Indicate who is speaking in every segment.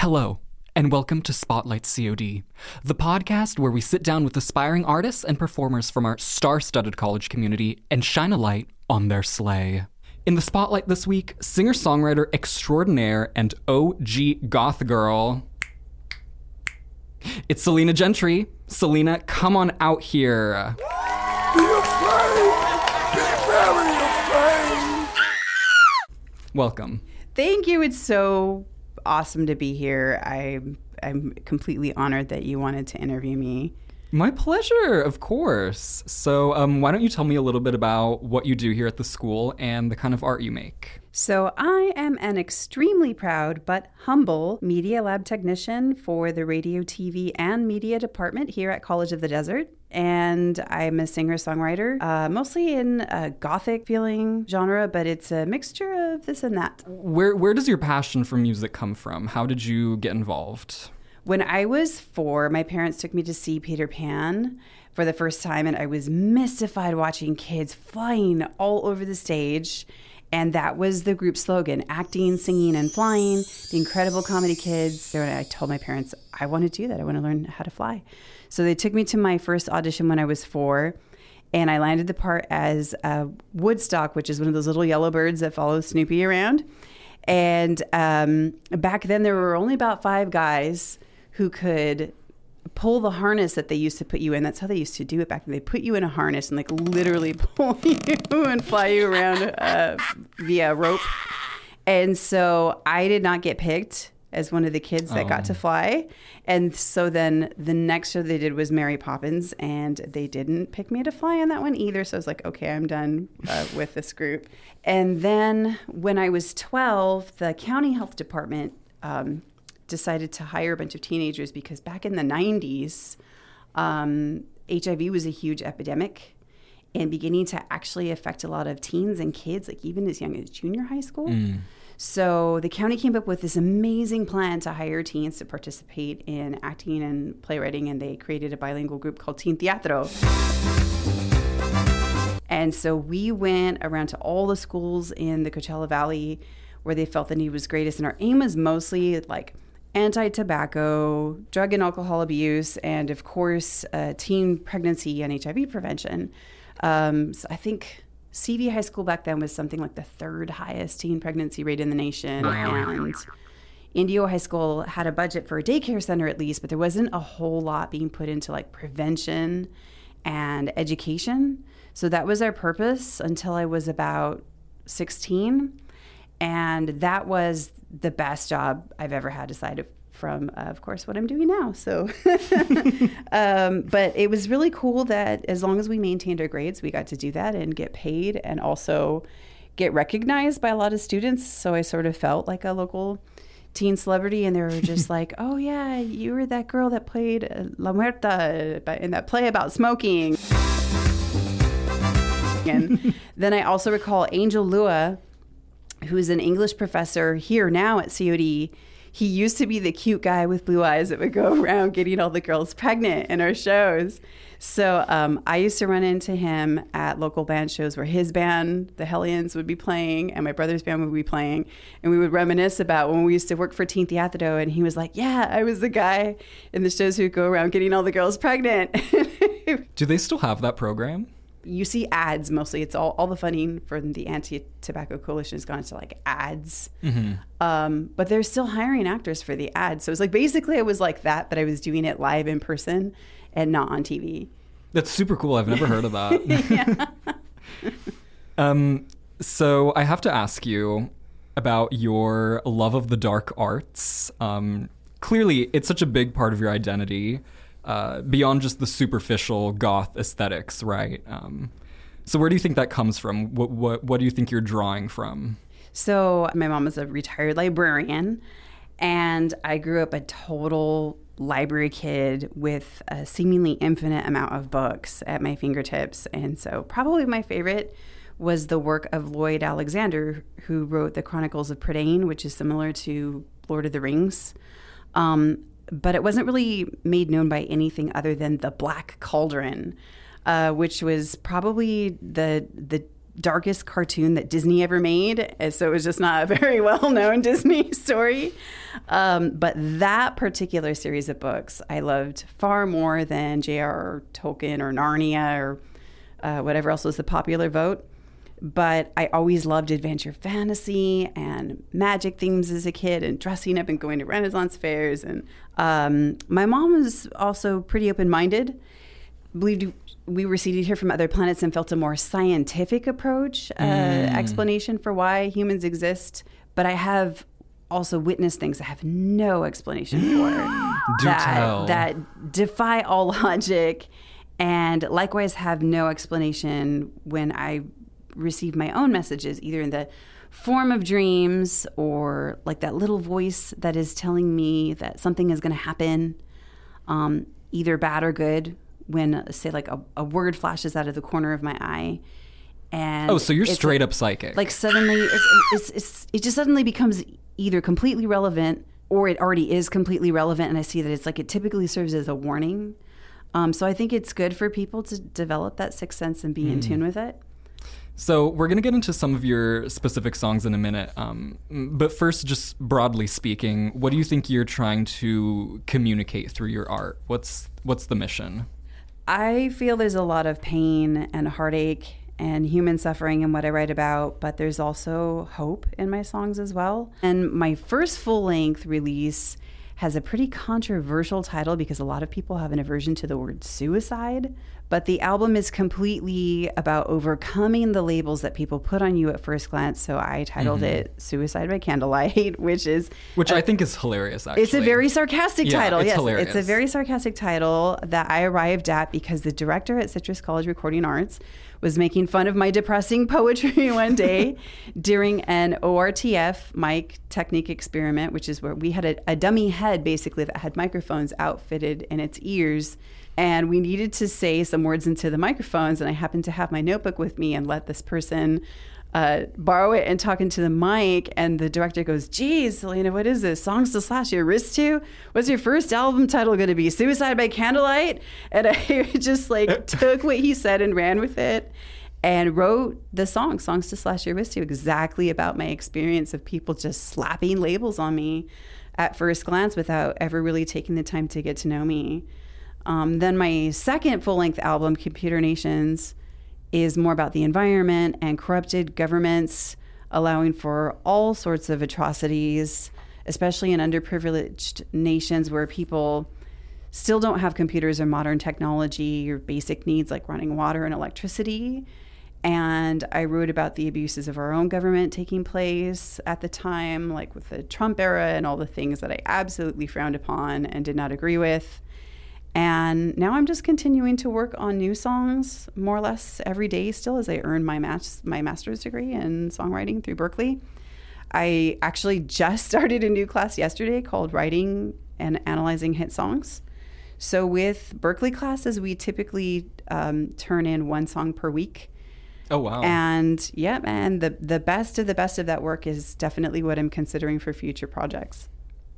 Speaker 1: Hello, and welcome to Spotlight COD, the podcast where we sit down with aspiring artists and performers from our star studded college community and shine a light on their slay. In the spotlight this week, singer songwriter extraordinaire and OG goth girl. It's Celina Gentry. Celina, come on out here.
Speaker 2: Be afraid! Be very afraid!
Speaker 1: Welcome.
Speaker 3: Thank you. It's so awesome to be here. I I'm completely honored that you wanted to interview me.
Speaker 1: My pleasure, of course. So, um, why don't you tell me a little bit about what you do here at the school and the kind of art you make?
Speaker 3: So, I am an extremely proud but humble Media Lab technician for the radio, TV, and media department here at College of the Desert. And I'm a singer songwriter, uh, mostly in a gothic feeling genre, but it's a mixture of this and that.
Speaker 1: Where where does your passion for music come from? How did you get involved?
Speaker 3: When I was four, my parents took me to see Peter Pan for the first time, and I was mystified watching kids flying all over the stage. And that was the group slogan acting, singing, and flying. The incredible comedy kids. So I told my parents, I want to do that. I want to learn how to fly. So they took me to my first audition when I was four. And I landed the part as uh, Woodstock, which is one of those little yellow birds that follow Snoopy around. And um, back then, there were only about five guys who could pull the harness that they used to put you in. That's how they used to do it back then. They put you in a harness and like literally pull you and fly you around uh, via rope. And so I did not get picked as one of the kids that got to fly. And so then the next show they did was Mary Poppins, and they didn't pick me to fly on that one either. So I was like, okay, I'm done uh, with this group. And then when I was 12, the county health department um, decided to hire a bunch of teenagers because back in the 90s, um, HIV was a huge epidemic and beginning to actually affect a lot of teens and kids, like even as young as junior high school. So the county came up with this amazing plan to hire teens to participate in acting and playwriting, and they created a bilingual group called Teen Teatro. And so we went around to all the schools in the Coachella Valley where they felt the need was greatest. And our aim was mostly like anti tobacco, drug and alcohol abuse, and of course, uh, teen pregnancy and HIV prevention. Um, so I think CV High School back then was something like the third highest teen pregnancy rate in the nation. And Indio High School had a budget for a daycare center at least, but there wasn't a whole lot being put into like prevention and education. So that was our purpose until I was about 16. And that was the best job I've ever had aside from, uh, of course, what I'm doing now. So, um, but it was really cool that as long as we maintained our grades, we got to do that and get paid and also get recognized by a lot of students. So I sort of felt like a local teen celebrity, and they were just like, "Oh yeah, you were that girl that played uh, La Muerta in that play about smoking." and then I also recall Angel Lua, who's an English professor here now at COD. He used to be the cute guy with blue eyes that would go around getting all the girls pregnant in our shows. So um, I used to run into him at local band shows where his band, the Hellions, would be playing and my brother's band would be playing. And we would reminisce about when we used to work for Teen Teatro. And he was like, Yeah, I was the guy in the shows who would go around getting all the girls pregnant.
Speaker 1: Do they still have that program?
Speaker 3: You see ads mostly. It's all, all the funding for the anti tobacco coalition has gone to like ads. Um, but they're still hiring actors for the ads. So it's like basically I was like that, but I was doing it live in person and not on TV.
Speaker 1: That's super cool. I've never heard of that. um, so I have to ask you about your love of the dark arts. Um, clearly, it's such a big part of your identity, uh, beyond just the superficial goth aesthetics, right? Um, so where do you think that comes from? What, what what do you think you're drawing from?
Speaker 3: So my mom is a retired librarian, and I grew up a total library kid with a seemingly infinite amount of books at my fingertips. And so probably my favorite was the work of Lloyd Alexander, who wrote the Chronicles of Prydain, which is similar to Lord of the Rings. Um, but it wasn't really made known by anything other than the Black Cauldron, uh, which was probably the the darkest cartoon that Disney ever made. So it was just not a very well known Disney story. Um, but that particular series of books I loved far more than J.R.R. Tolkien or Narnia or uh, whatever else was the popular vote. But I always loved adventure fantasy and magic themes as a kid and dressing up and going to Renaissance fairs. And um, my mom was also pretty open minded believed we were seeded here from other planets and felt a more scientific approach, uh,
Speaker 1: Mm.
Speaker 3: explanation for why humans exist. But I have also witnessed things I have no explanation for that, that defy all logic, and likewise have no explanation when I receive my own messages, either in the form of dreams or like that little voice that is telling me that something is going to happen, um, either bad or good. When say like a, a word flashes out of the corner of my eye, and
Speaker 1: Oh, so you're straight up psychic.
Speaker 3: like suddenly it's, it's, it's, it just suddenly becomes either completely relevant or it already is completely relevant and i see that it's like it typically serves as a warning um, so i think it's good for people to develop that sixth sense and be
Speaker 1: Hmm.
Speaker 3: in tune with it
Speaker 1: So we're gonna get into some of your specific songs in a minute, um, but first, just broadly speaking, what do you think you're trying to communicate through your art? What's what's the mission?
Speaker 3: i feel there's a lot of pain and heartache and human suffering in what i write about but there's also hope in my songs as well and my first full-length release has a pretty controversial title because a lot of people have an aversion to the word suicide. But the album is completely about overcoming the labels that people put on you at first glance. So I titled mm-hmm. it Suicide by Candlelight, which is
Speaker 1: Which I think is hilarious. Actually,
Speaker 3: it's a very sarcastic
Speaker 1: Yeah,
Speaker 3: title.
Speaker 1: it's
Speaker 3: yes,
Speaker 1: hilarious.
Speaker 3: it's a very sarcastic title that I arrived at because the director at Citrus College Recording Arts was making fun of my depressing poetry one day during an ORTF mic technique experiment, which is where we had a, a dummy head basically that had microphones outfitted in its ears. And we needed to say some words into the microphones. And I happened to have my notebook with me and let this person uh, borrow it and talk into the mic. And the director goes, Geez, Celina, what is this? Songs to slash your wrist to? What's your first album title going to be? Suicide by Candlelight? And I just like took what he said and ran with it and wrote the song, Songs to Slash Your Wrist to, exactly about my experience of people just slapping labels on me at first glance without ever really taking the time to get to know me. Um, then my second full length album, Computer Nations, is more about the environment and corrupted governments allowing for all sorts of atrocities, especially in underprivileged nations where people still don't have computers or modern technology or basic needs like running water and electricity. And I wrote about the abuses of our own government taking place at the time, like with the Trump era and all the things that I absolutely frowned upon and did not agree with. And now I'm just continuing to work on new songs more or less every day still as I earn my mas- my master's degree in songwriting through Berklee. I actually just started a new class yesterday called Writing and Analyzing Hit Songs. So with Berklee classes, we typically um, turn in one song per week.
Speaker 1: Oh wow!
Speaker 3: And yeah, and the the best of the best of that work is definitely what I'm considering for future projects.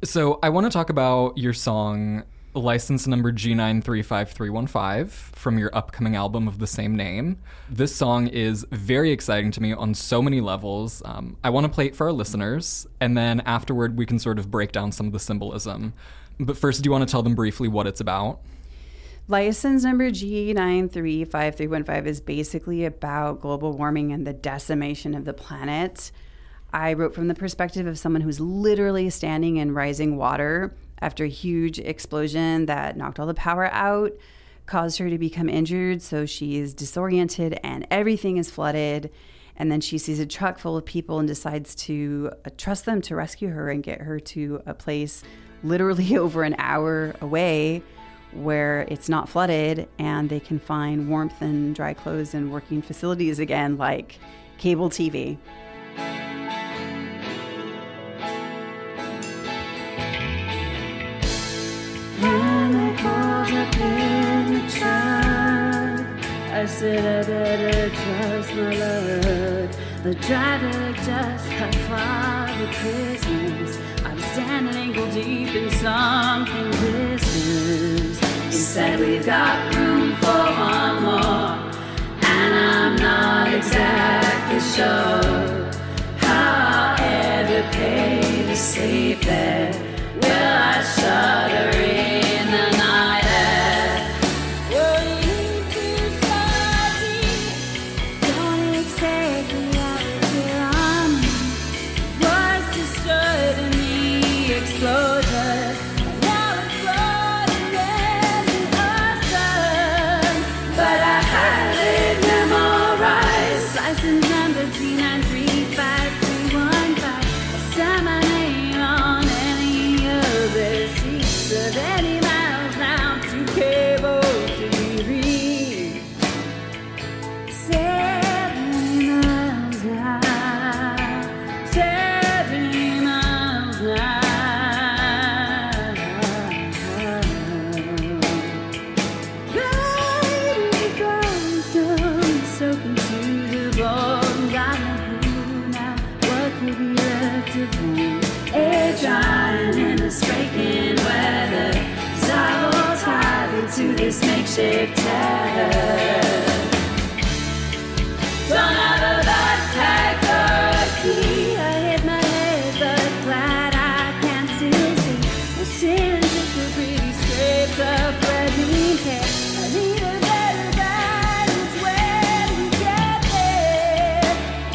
Speaker 1: So I want to talk about your song license number G9355315 from your upcoming album of the same name. This song is very exciting to me on so many levels. Um, I want to play it for our listeners, and then afterward we can sort of break down some of the symbolism. But first, do you want to tell them briefly what it's about?
Speaker 3: License number G935315 is basically about global warming and the decimation of the planet. I wrote from the perspective of someone who's literally standing in rising water after a huge explosion that knocked all the power out, caused her to become injured. So she is disoriented and everything is flooded. And then she sees a truck full of people and decides to uh, trust them to rescue her and get her to a place literally over an hour away where it's not flooded and they can find warmth and dry clothes and working facilities again, like cable TV.
Speaker 4: I said I better trust my luck. The driver just had Father Christmas. I'm standing ankle deep in something business. He said we've got room for one more, and I'm not exactly.
Speaker 3: sure how I'll ever pay to sleep there. Will I shudder in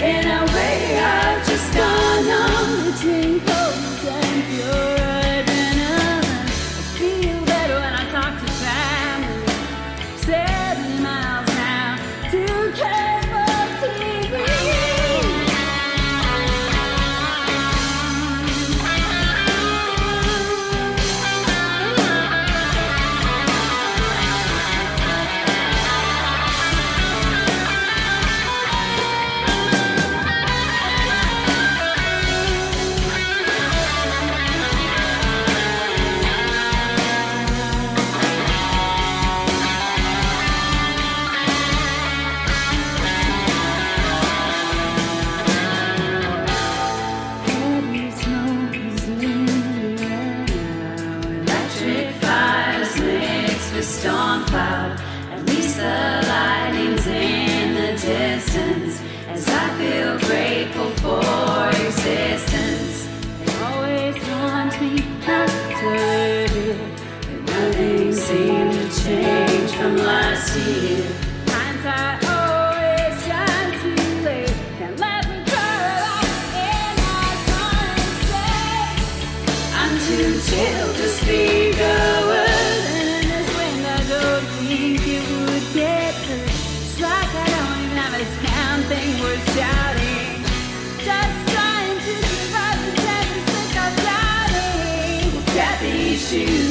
Speaker 3: there. In the lightning's in the distance. As I feel grateful for existence. It always haunts me to live But nothing seemed to change from last year.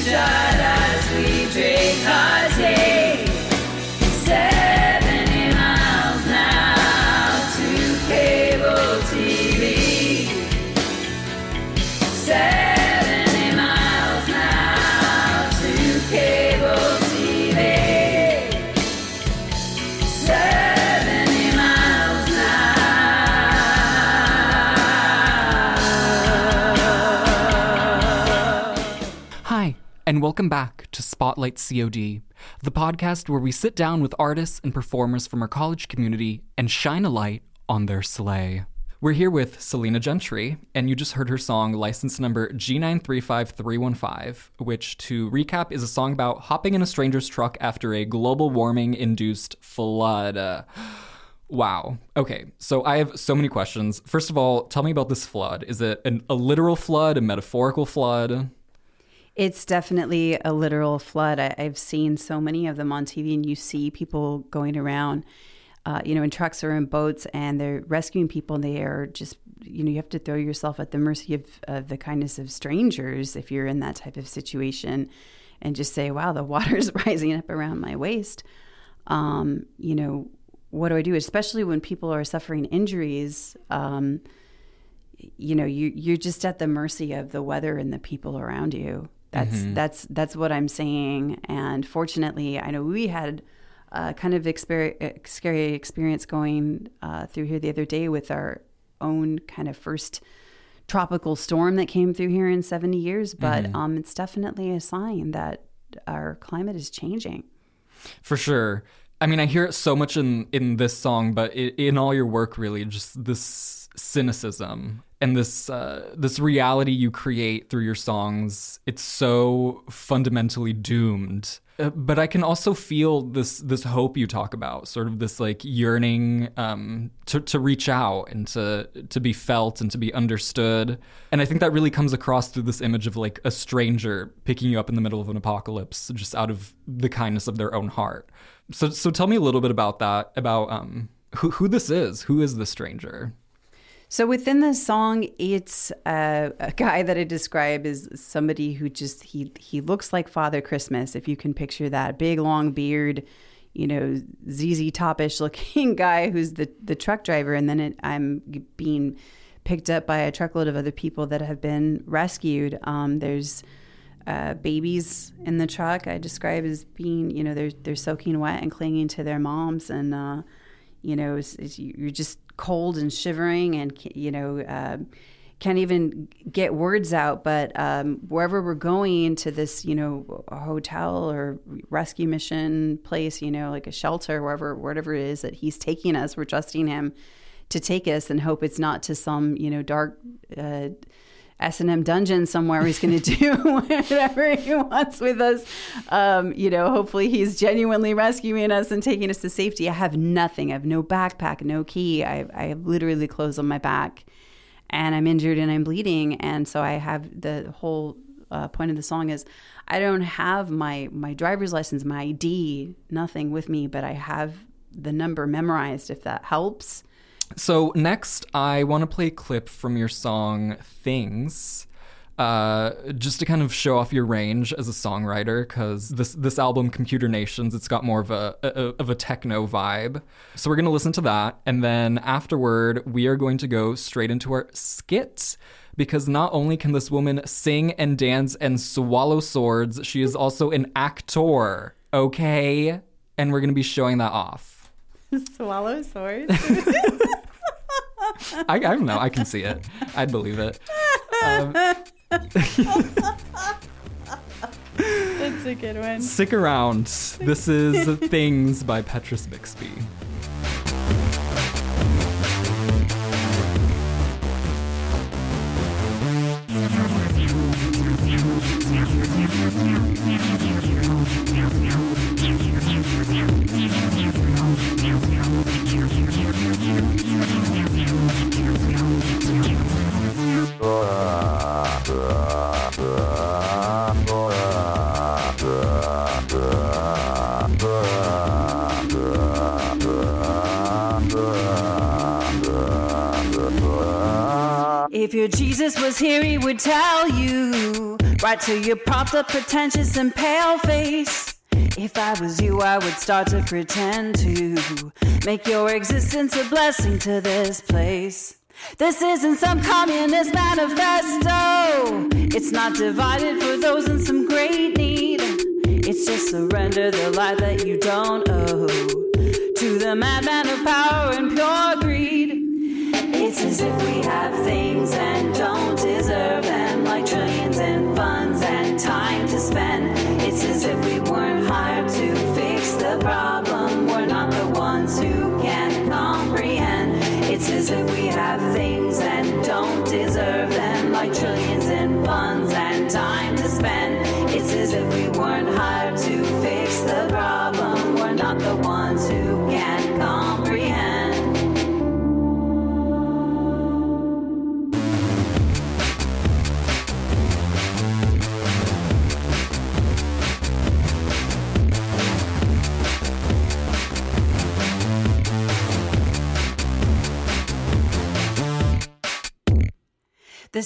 Speaker 3: Shoes
Speaker 1: and welcome back to Spotlight COD, the podcast where we sit down with artists and performers from our college community and shine a light on their slay. We're here with Celina Gentry, and you just heard her song license number G935315, which, to recap, is a song about hopping in a stranger's truck after a global warming induced flood. Uh, Wow. Okay. So I have so many questions. First of all, tell me about this flood. Is it an, a literal flood, a metaphorical flood?
Speaker 5: It's definitely a literal flood. I, I've seen so many of them on TV, and you see people going around, uh, you know, in trucks or in boats, and they're rescuing people, and they are just, you know, you have to throw yourself at the mercy of uh, the kindness of strangers if you're in that type of situation, and just say, "Wow, the water's rising up around my waist." Um, you know, what do I do? Especially when people are suffering injuries. Um, you know, you you're just at the mercy of the weather and the people around you. That's that's that's what I'm saying. And fortunately, I know we had a kind of exper- scary experience going uh, through here the other day with our own kind of first tropical storm that came through here in 70 years. But um, it's definitely a sign that our climate is changing.
Speaker 1: For sure. I mean, I hear it so much in in this song, but i in all your work, really, just this cynicism and this uh, this reality you create through your songs. It's so fundamentally doomed. Uh, but I can also feel this this hope you talk about, sort of this like yearning um, to to reach out and to to be felt and to be understood. And I think that really comes across through this image of like a stranger picking you up in the middle of an apocalypse, just out of the kindness of their own heart. So so tell me a little bit about that, about um, who who this is, who is the stranger.
Speaker 3: So within the song, it's a guy that I describe as somebody who just he he looks like Father Christmas. If you can picture that big long beard, you know, ZZ Topish looking guy who's the the truck driver, and then it, I'm being picked up by a truckload of other people that have been rescued. Um, there's uh, babies in the truck. I describe as being, you know, they're they're soaking wet and clinging to their moms, and uh, you know, it's, it's, you're just cold and shivering and you know uh, can't even get words out but um, wherever we're going to this you know hotel or rescue mission place you know like a shelter wherever whatever it is that he's taking us we're trusting him to take us and hope it's not to some you know dark uh, S&M dungeon somewhere. He's going to do whatever he wants with us. Um, you know, hopefully he's genuinely rescuing us and taking us to safety. I have nothing. I have no backpack, no key. I, I have literally clothes on my back and I'm injured and I'm bleeding. And so I have the whole uh, point of the song is I don't have my, my driver's license, my ID, nothing with me, but I have the number memorized if that helps.
Speaker 1: So next, I want to play a clip from your song "Things." Uh, just to kind of show off your range as a songwriter, because this this album, Computer Nations, it's got more of a, a of a techno vibe. So we're gonna listen to that, and then afterward, we are going to go straight into our skits. Because not only can this woman sing and dance and swallow swords, she is also an actor. Okay, and we're gonna be showing that off.
Speaker 3: Swallow swords.
Speaker 1: I, I don't know. I can see it. I'd believe it. Um,
Speaker 3: That's a good one.
Speaker 1: stick around. This is Things by Petrus Bixby.
Speaker 4: Right to your propped up, pretentious, and pale face. If I was you, I would start to pretend to make your existence a blessing to this place. This isn't some communist manifesto. It's not divided for those in some great need. It's just surrender the life that you don't owe to the madman of power and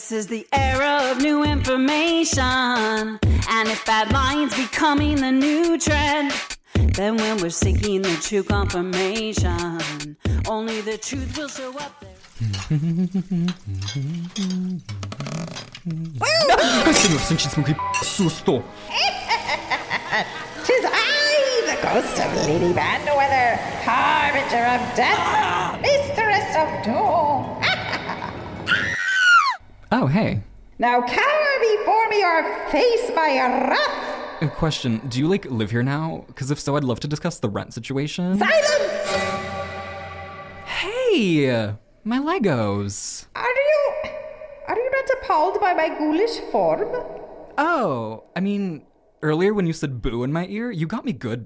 Speaker 4: This is the era of new information. And if bad lines becoming the new trend, then when we're seeking the true confirmation, only the truth will show up there.
Speaker 1: Susto.
Speaker 6: Tis I, the ghost of Lady Bandweather, harbinger of death, mistress of doom.
Speaker 1: Oh, hey.
Speaker 6: now cower before me or face my wrath.
Speaker 1: A question: Do you like live here now? Because if so, I'd love to discuss the rent situation.
Speaker 6: Silence!
Speaker 1: Hey, my Legos.
Speaker 6: Are you. Are you not appalled by my ghoulish form?
Speaker 1: Oh, I mean, earlier when you said boo in my ear, you got me good.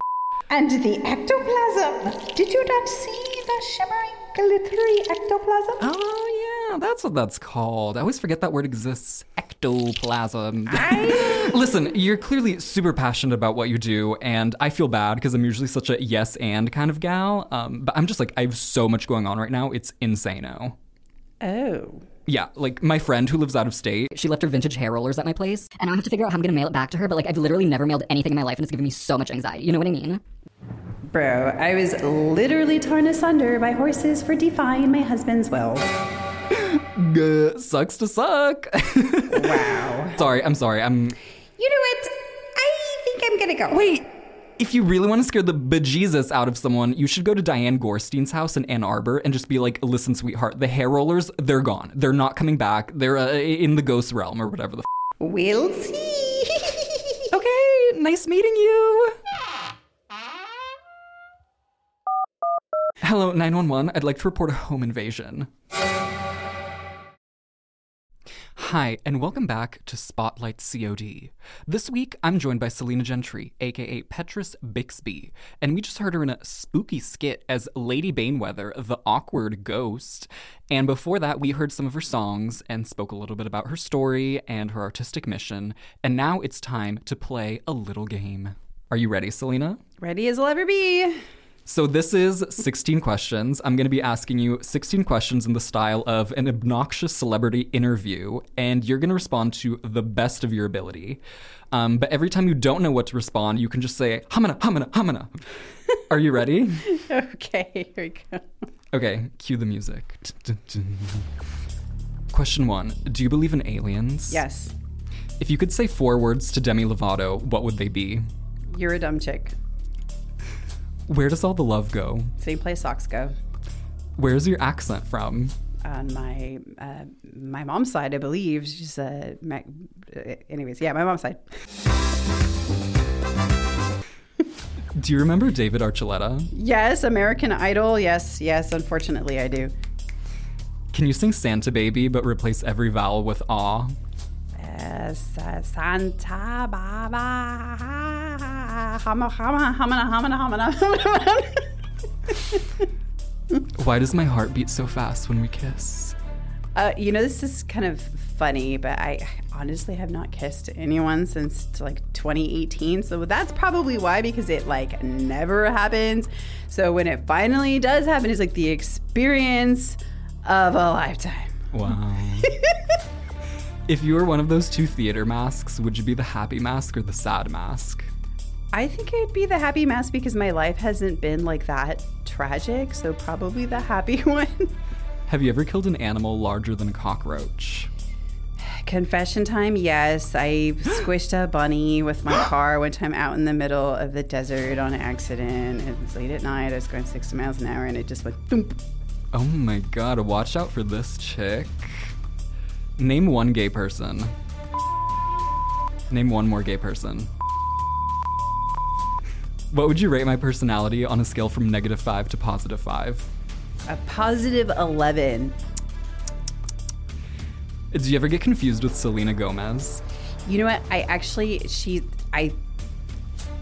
Speaker 6: And the ectoplasm. Did you not see the shimmering, glittery ectoplasm?
Speaker 1: Oh yeah, that's what that's called. I always forget that word exists. Ectoplasm. Listen, you're clearly super passionate about what you do, and I feel bad because I'm usually such a yes and kind of gal. Um, but I'm just like I have so much going on right now. It's insano.
Speaker 3: Oh.
Speaker 1: Yeah, like my friend who lives out of state.
Speaker 7: She left her vintage hair rollers at my place, and I have to figure out how I'm gonna mail it back to her. But like, I've literally never mailed anything in my life, and it's giving me so much anxiety. You know what I mean?
Speaker 3: Bro, I was literally torn asunder by horses for defying my husband's will.
Speaker 1: Gah, sucks to suck.
Speaker 3: Wow.
Speaker 1: sorry, I'm sorry. I'm.
Speaker 6: You know what? I think I'm gonna go.
Speaker 1: Wait, if you really want to scare the bejesus out of someone, you should go to Diane Gorstein's house in Ann Arbor and just be like, listen, sweetheart, the hair rollers, they're gone. They're not coming back. They're uh, in the ghost realm or whatever the f-
Speaker 6: We'll see.
Speaker 1: Okay, nice meeting you. Hello, 911. I'd like to report a home invasion. Hi, and welcome back to Spotlight COD. This week, I'm joined by Celina Gentry, aka Petrus Bixby, and we just heard her in a spooky skit as Lady Baneweather, the awkward ghost. And before that, we heard some of her songs and spoke a little bit about her story and her artistic mission. And now it's time to play a little game. Are you ready, Celina?
Speaker 3: Ready as I'll ever be.
Speaker 1: So this is 16 questions. I'm going to be asking you 16 questions in the style of an obnoxious celebrity interview, and you're going to respond to the best of your ability. Um, but every time you don't know what to respond, you can just say hamana, hamana, hamana. Are you ready?
Speaker 3: Okay, here we go.
Speaker 1: Okay, cue the music. Question one: Do you believe in aliens?
Speaker 3: Yes,
Speaker 1: If you could say four words to Demi Lovato, what would they be?
Speaker 3: you're a dumb chick.
Speaker 1: Where does all the love go?
Speaker 3: Same place socks go.
Speaker 1: Where's your accent from?
Speaker 3: On my uh, my mom's side, I believe she's a. Uh, anyways, yeah, my mom's side.
Speaker 1: Do you remember David Archuleta?
Speaker 3: Yes, American Idol. Yes, yes. Unfortunately, I do.
Speaker 1: Can you sing Santa Baby but replace every vowel with aw?
Speaker 3: Yes, uh, Santa Baba.
Speaker 1: Why does my heart beat so fast when we kiss?
Speaker 3: Uh, you know, this is kind of funny, but I honestly have not kissed anyone since like 2018. So that's probably why, because it like never happens. So when it finally does happen, it's like the experience of a lifetime.
Speaker 1: Wow. if you were one of those two theater masks, would you be the happy mask or the sad mask?
Speaker 3: I think it'd be the happy mask because my life hasn't been like that tragic. So probably the happy one.
Speaker 1: Have you ever killed an animal larger than a cockroach?
Speaker 3: Confession time, yes. I squished a bunny with my car one time out in the middle of the desert on accident. It was late at night. I was going 60 miles an hour and it just went thump.
Speaker 1: Oh my god, watch out for this chick. Name one gay person. Name one more gay person. What would you rate my personality on a scale from negative 5 to positive 5?
Speaker 3: A positive 11.
Speaker 1: Do you ever get confused with Selena Gomez?
Speaker 3: You know what? I actually, she, I,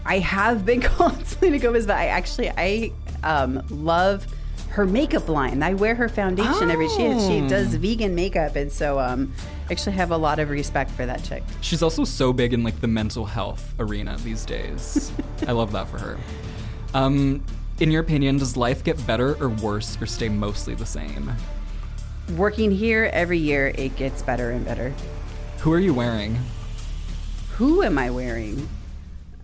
Speaker 3: I have been called Selena Gomez, but I actually, I um, love her makeup line. I wear her foundation every she she does vegan makeup, and so um, actually have a lot of respect for that chick.
Speaker 1: She's also so big in like the mental health arena these days. I love that for her. Um, in your opinion, does life get better or worse or stay mostly the same?
Speaker 3: Working here every year, it gets better and better.
Speaker 1: Who are you wearing?
Speaker 3: Who am I wearing?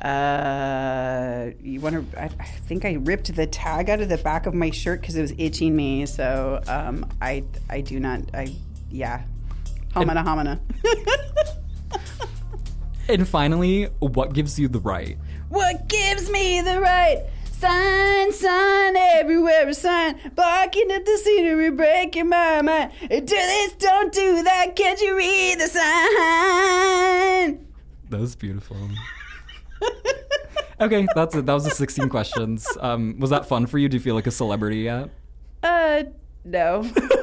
Speaker 3: Uh, you want to? I, I think I ripped the tag out of the back of my shirt because it was itching me. So um, I I do not. I yeah. Hamana hamana.
Speaker 1: And finally, what gives you the right?
Speaker 3: what gives me the right? Sign, sign, everywhere a sign. Blocking up the scenery, breaking my mind. Do this, don't do that. Can't you read the sign?
Speaker 1: That was beautiful. Okay, that's it. That was the 16 questions. Um, was that fun for you? Do you feel like a celebrity yet?
Speaker 3: Uh, no.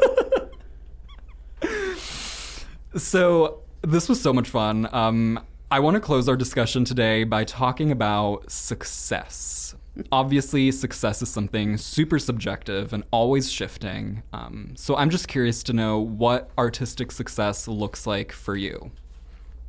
Speaker 1: So this was so much fun. Um, I want to close our discussion today by talking about success. Obviously, success is something super subjective and always shifting. Um, so I'm just curious to know what artistic success looks like for you.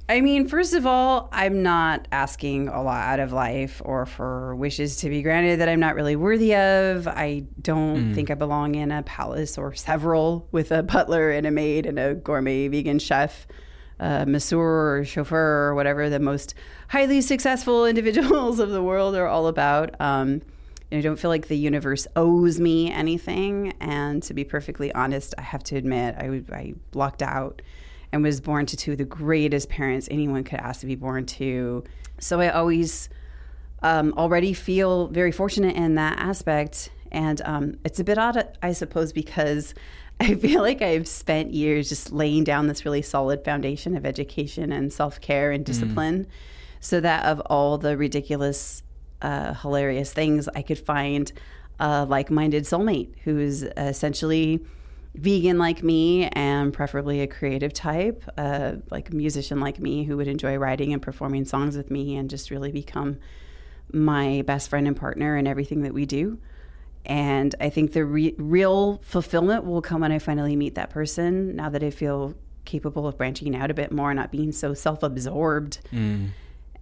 Speaker 3: I mean, first of all, I'm not asking a lot out of life or for wishes to be granted that I'm not really worthy of. I don't think I belong in a palace or several with a butler and a maid and a gourmet vegan chef, uh, masseur or chauffeur or whatever the most highly successful individuals of the world are all about. Um, and I don't feel like the universe owes me anything. And to be perfectly honest, I have to admit, I, I lucked out and was born to two of the greatest parents anyone could ask to be born to. So I always um, already feel very fortunate in that aspect. And um, it's a bit odd, I suppose, because I feel like I've spent years just laying down this really solid foundation of education and self care and discipline so that of all the ridiculous, uh, hilarious things, I could find a like minded soulmate who's essentially vegan like me and preferably a creative type, uh, like a musician like me who would enjoy writing and performing songs with me and just really become my best friend and partner in everything that we do. And I think the re- real fulfillment will come when I finally meet that person. Now that I feel capable of branching out a bit more, and not being so self absorbed.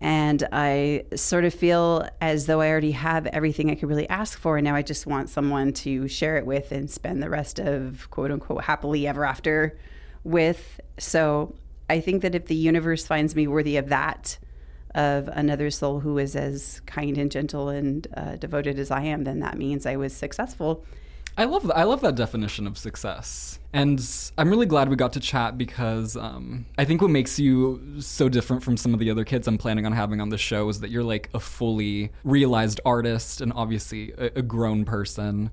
Speaker 3: And I sort of feel as though I already have everything I could really ask for. And now I just want someone to share it with and spend the rest of quote unquote happily ever after with. So I think that if the universe finds me worthy of that, of another soul who is as kind and gentle and uh, devoted as I am, then that means I was successful.
Speaker 1: I love I love that definition of success, and I'm really glad we got to chat because um, I think what makes you so different from some of the other kids I'm planning on having on the show is that you're like a fully realized artist and obviously a, a grown person,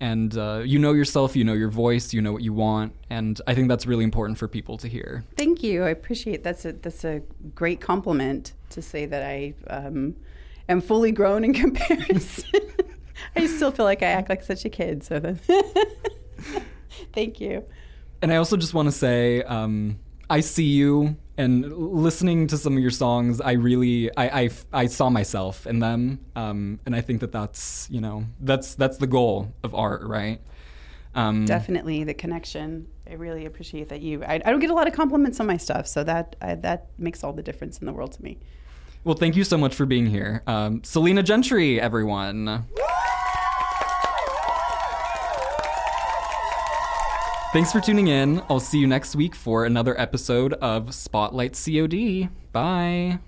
Speaker 1: and uh, you know yourself, you know your voice, you know what you want, and I think that's really important for people to hear.
Speaker 3: Thank you. I appreciate that's a that's a great compliment to say that I um, am fully grown in comparison. I still feel like I act like such a kid. So then, thank you.
Speaker 1: And I also just want to say, um, I see you, and listening to some of your songs, I really, I, I, I saw myself in them, um, and I think that that's, you know, that's that's the goal of art, right? Um,
Speaker 3: Definitely the connection. I really appreciate that you. I, I don't get a lot of compliments on my stuff, so that I, that makes all the difference in the world to me.
Speaker 1: Well, thank you so much for being here, um, Celina Gentry, everyone. Thanks for tuning in. I'll see you next week for another episode of Spotlight COD. Bye.